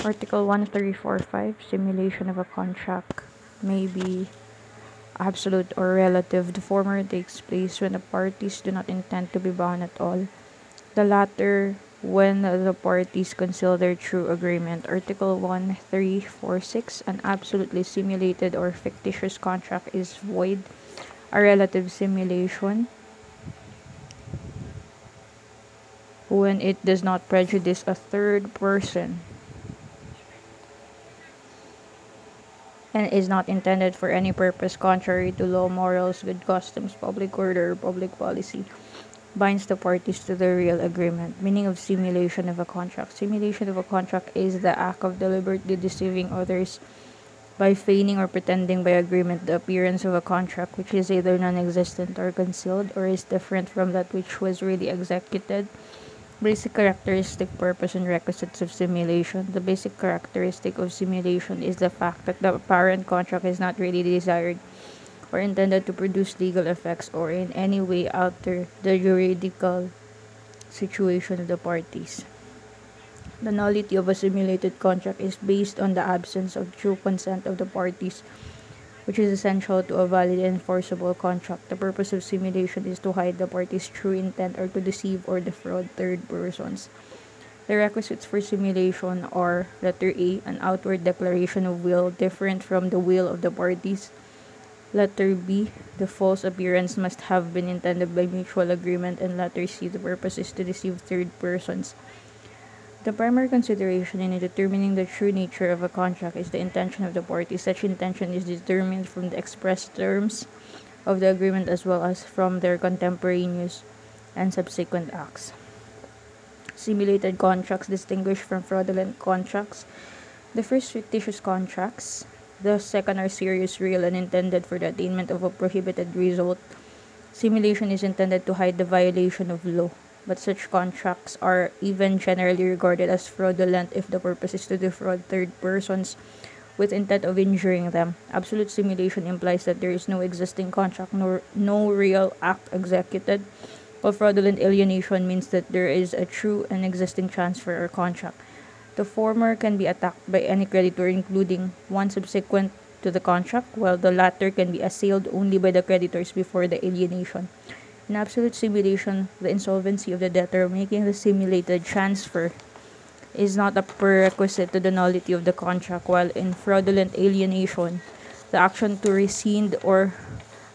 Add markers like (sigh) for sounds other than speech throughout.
Article 1345 Simulation of a contract may be absolute or relative. The former takes place when the parties do not intend to be bound at all. The latter when the parties conceal their true agreement. Article 1346 An absolutely simulated or fictitious contract is void. A relative simulation when it does not prejudice a third person and is not intended for any purpose contrary to law, morals, good customs, public order, or public policy, binds the parties to the real agreement. Meaning of simulation of a contract. Simulation of a contract is the act of deliberately deceiving others by feigning or pretending by agreement the appearance of a contract which is either non existent or concealed or is different from that which was really executed Basic characteristic, purpose, and requisites of simulation. The basic characteristic of simulation is the fact that the apparent contract is not really desired or intended to produce legal effects or in any way alter the juridical situation of the parties. The nullity of a simulated contract is based on the absence of true consent of the parties which is essential to a valid and enforceable contract. The purpose of simulation is to hide the party's true intent or to deceive or defraud third persons. The requisites for simulation are letter A, an outward declaration of will different from the will of the parties. Letter B, the false appearance must have been intended by mutual agreement. And letter C, the purpose is to deceive third persons. The primary consideration in determining the true nature of a contract is the intention of the parties. Such intention is determined from the express terms of the agreement as well as from their contemporaneous and subsequent acts. Simulated contracts distinguish from fraudulent contracts. The first fictitious contracts, the second are serious, real, and intended for the attainment of a prohibited result. Simulation is intended to hide the violation of law but such contracts are even generally regarded as fraudulent if the purpose is to defraud third persons with intent of injuring them. Absolute simulation implies that there is no existing contract nor no real act executed, while fraudulent alienation means that there is a true and existing transfer or contract. The former can be attacked by any creditor, including one subsequent to the contract, while the latter can be assailed only by the creditors before the alienation. In absolute simulation, the insolvency of the debtor making the simulated transfer is not a prerequisite to the nullity of the contract, while in fraudulent alienation, the action to rescind or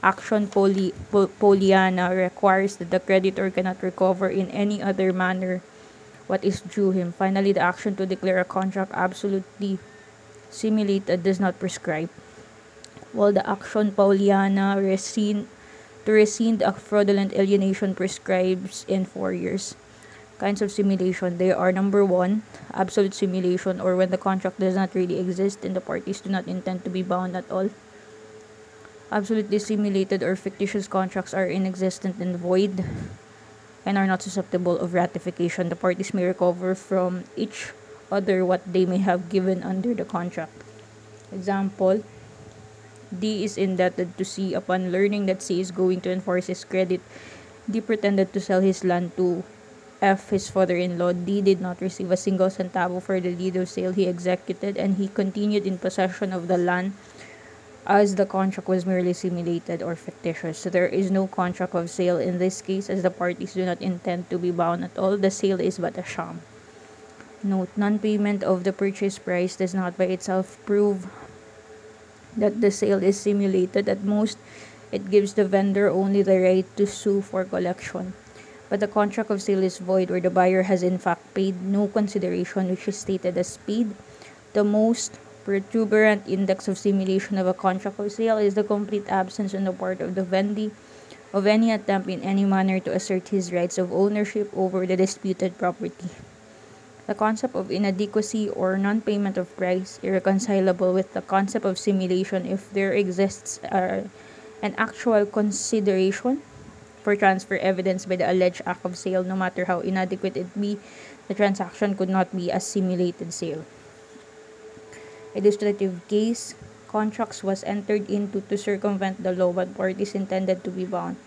action poly, pauliana requires that the creditor cannot recover in any other manner what is due him. Finally, the action to declare a contract absolutely simulated does not prescribe. While the action pauliana rescind to rescind a fraudulent alienation prescribes in four years. Kinds of simulation they are number one, absolute simulation, or when the contract does not really exist and the parties do not intend to be bound at all. Absolutely simulated or fictitious contracts are inexistent and void and are not susceptible of ratification. The parties may recover from each other what they may have given under the contract. Example D is indebted to C upon learning that C is going to enforce his credit. D pretended to sell his land to F, his father in law. D did not receive a single centavo for the deed of sale he executed, and he continued in possession of the land as the contract was merely simulated or fictitious. So there is no contract of sale in this case, as the parties do not intend to be bound at all. The sale is but a sham. Note non payment of the purchase price does not by itself prove that the sale is simulated. At most, it gives the vendor only the right to sue for collection. But the contract of sale is void where the buyer has in fact paid no consideration which is stated as paid. The most protuberant index of simulation of a contract of sale is the complete absence on the part of the vendee of any attempt in any manner to assert his rights of ownership over the disputed property. The concept of inadequacy or non payment of price irreconcilable with the concept of simulation if there exists uh, an actual consideration for transfer evidence by the alleged act of sale, no matter how inadequate it be, the transaction could not be a simulated sale. Illustrative case contracts was entered into to circumvent the law but parties intended to be bound.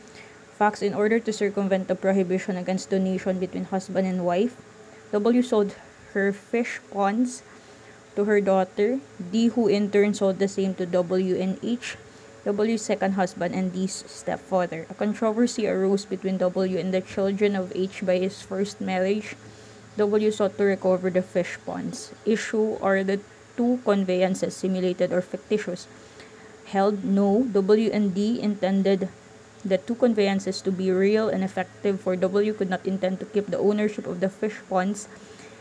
Facts in order to circumvent the prohibition against donation between husband and wife, W sold her fish ponds to her daughter, D, who in turn sold the same to W and H, W's second husband and D's stepfather. A controversy arose between W and the children of H by his first marriage. W sought to recover the fish ponds. Issue are the two conveyances simulated or fictitious. Held no, W and D intended the two conveyances to be real and effective, for W could not intend to keep the ownership of the fish ponds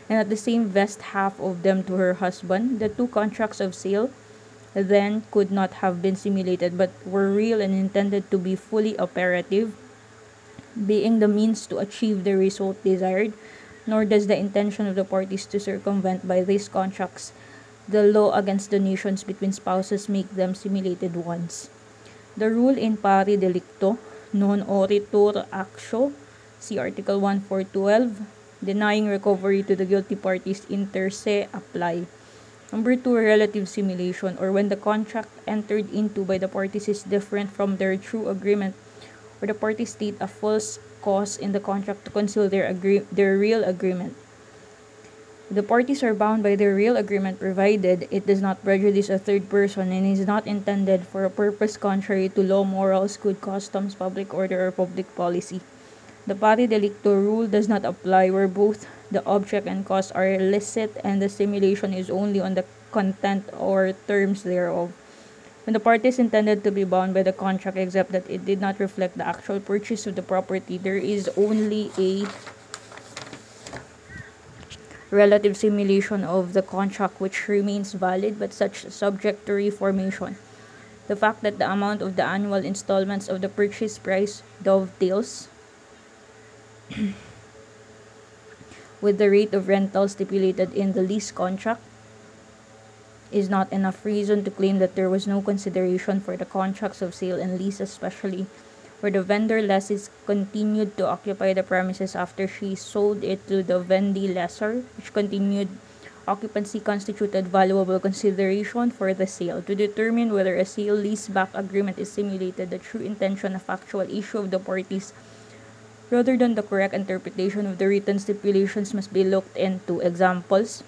and at the same vest half of them to her husband. The two contracts of sale then could not have been simulated but were real and intended to be fully operative, being the means to achieve the result desired, nor does the intention of the parties to circumvent by these contracts the law against donations between spouses make them simulated ones. The rule in pari delicto, non oritur actio, see Article 1412, denying recovery to the guilty parties inter se apply. Number two, relative simulation, or when the contract entered into by the parties is different from their true agreement, or the parties state a false cause in the contract to conceal their agree- their real agreement. The parties are bound by their real agreement provided it does not prejudice a third person and is not intended for a purpose contrary to law, morals, good customs, public order, or public policy. The pari delicto rule does not apply where both the object and cause are illicit and the simulation is only on the content or terms thereof. When the parties intended to be bound by the contract except that it did not reflect the actual purchase of the property, there is only a relative simulation of the contract which remains valid but such subject to reformation. The fact that the amount of the annual installments of the purchase price dovetails (clears throat) with the rate of rental stipulated in the lease contract is not enough reason to claim that there was no consideration for the contracts of sale and lease, especially where the vendor lessees continued to occupy the premises after she sold it to the vendee lessor, which continued occupancy constituted valuable consideration for the sale. To determine whether a sale leaseback agreement is simulated, the true intention of actual issue of the parties rather than the correct interpretation of the written stipulations must be looked into. Examples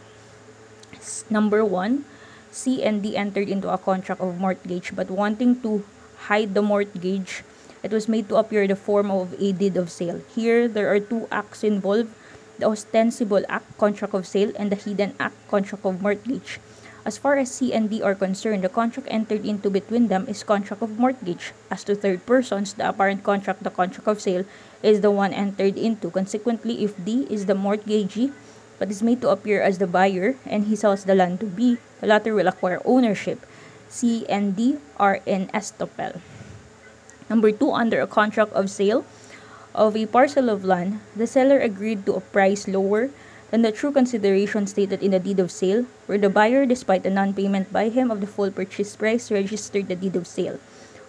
Number one, C and D entered into a contract of mortgage, but wanting to hide the mortgage, it was made to appear in the form of a deed of sale. Here, there are two acts involved the ostensible act, contract of sale, and the hidden act, contract of mortgage. As far as C and D are concerned, the contract entered into between them is contract of mortgage. As to third persons, the apparent contract, the contract of sale, is the one entered into. Consequently, if D is the mortgagee, but is made to appear as the buyer, and he sells the land to B, the latter will acquire ownership. C and D are in estoppel. Number two, under a contract of sale of a parcel of land, the seller agreed to a price lower than the true consideration stated in the deed of sale, where the buyer, despite the non-payment by him of the full purchase price, registered the deed of sale.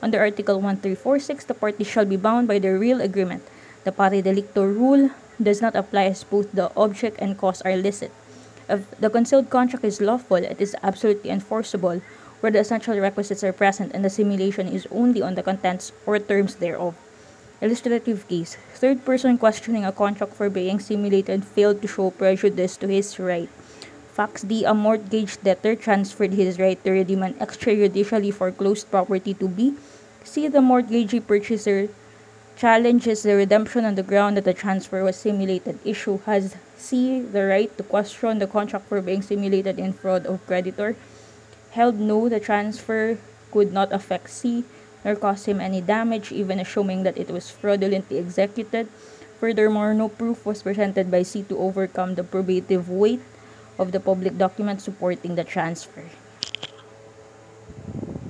Under Article 1346, the parties shall be bound by the real agreement. The pari delicto rule does not apply as both the object and cause are licit. If the concealed contract is lawful, it is absolutely enforceable, where the essential requisites are present and the simulation is only on the contents or terms thereof. Illustrative case. Third person questioning a contract for being simulated failed to show prejudice to his right. Facts D. A mortgage debtor transferred his right to redeem an extrajudicially foreclosed property to B. C. The mortgagee purchaser challenges the redemption on the ground that the transfer was simulated. Issue has C. The right to question the contract for being simulated in fraud of creditor. Held no, the transfer could not affect C nor cause him any damage, even assuming that it was fraudulently executed. Furthermore, no proof was presented by C to overcome the probative weight of the public document supporting the transfer.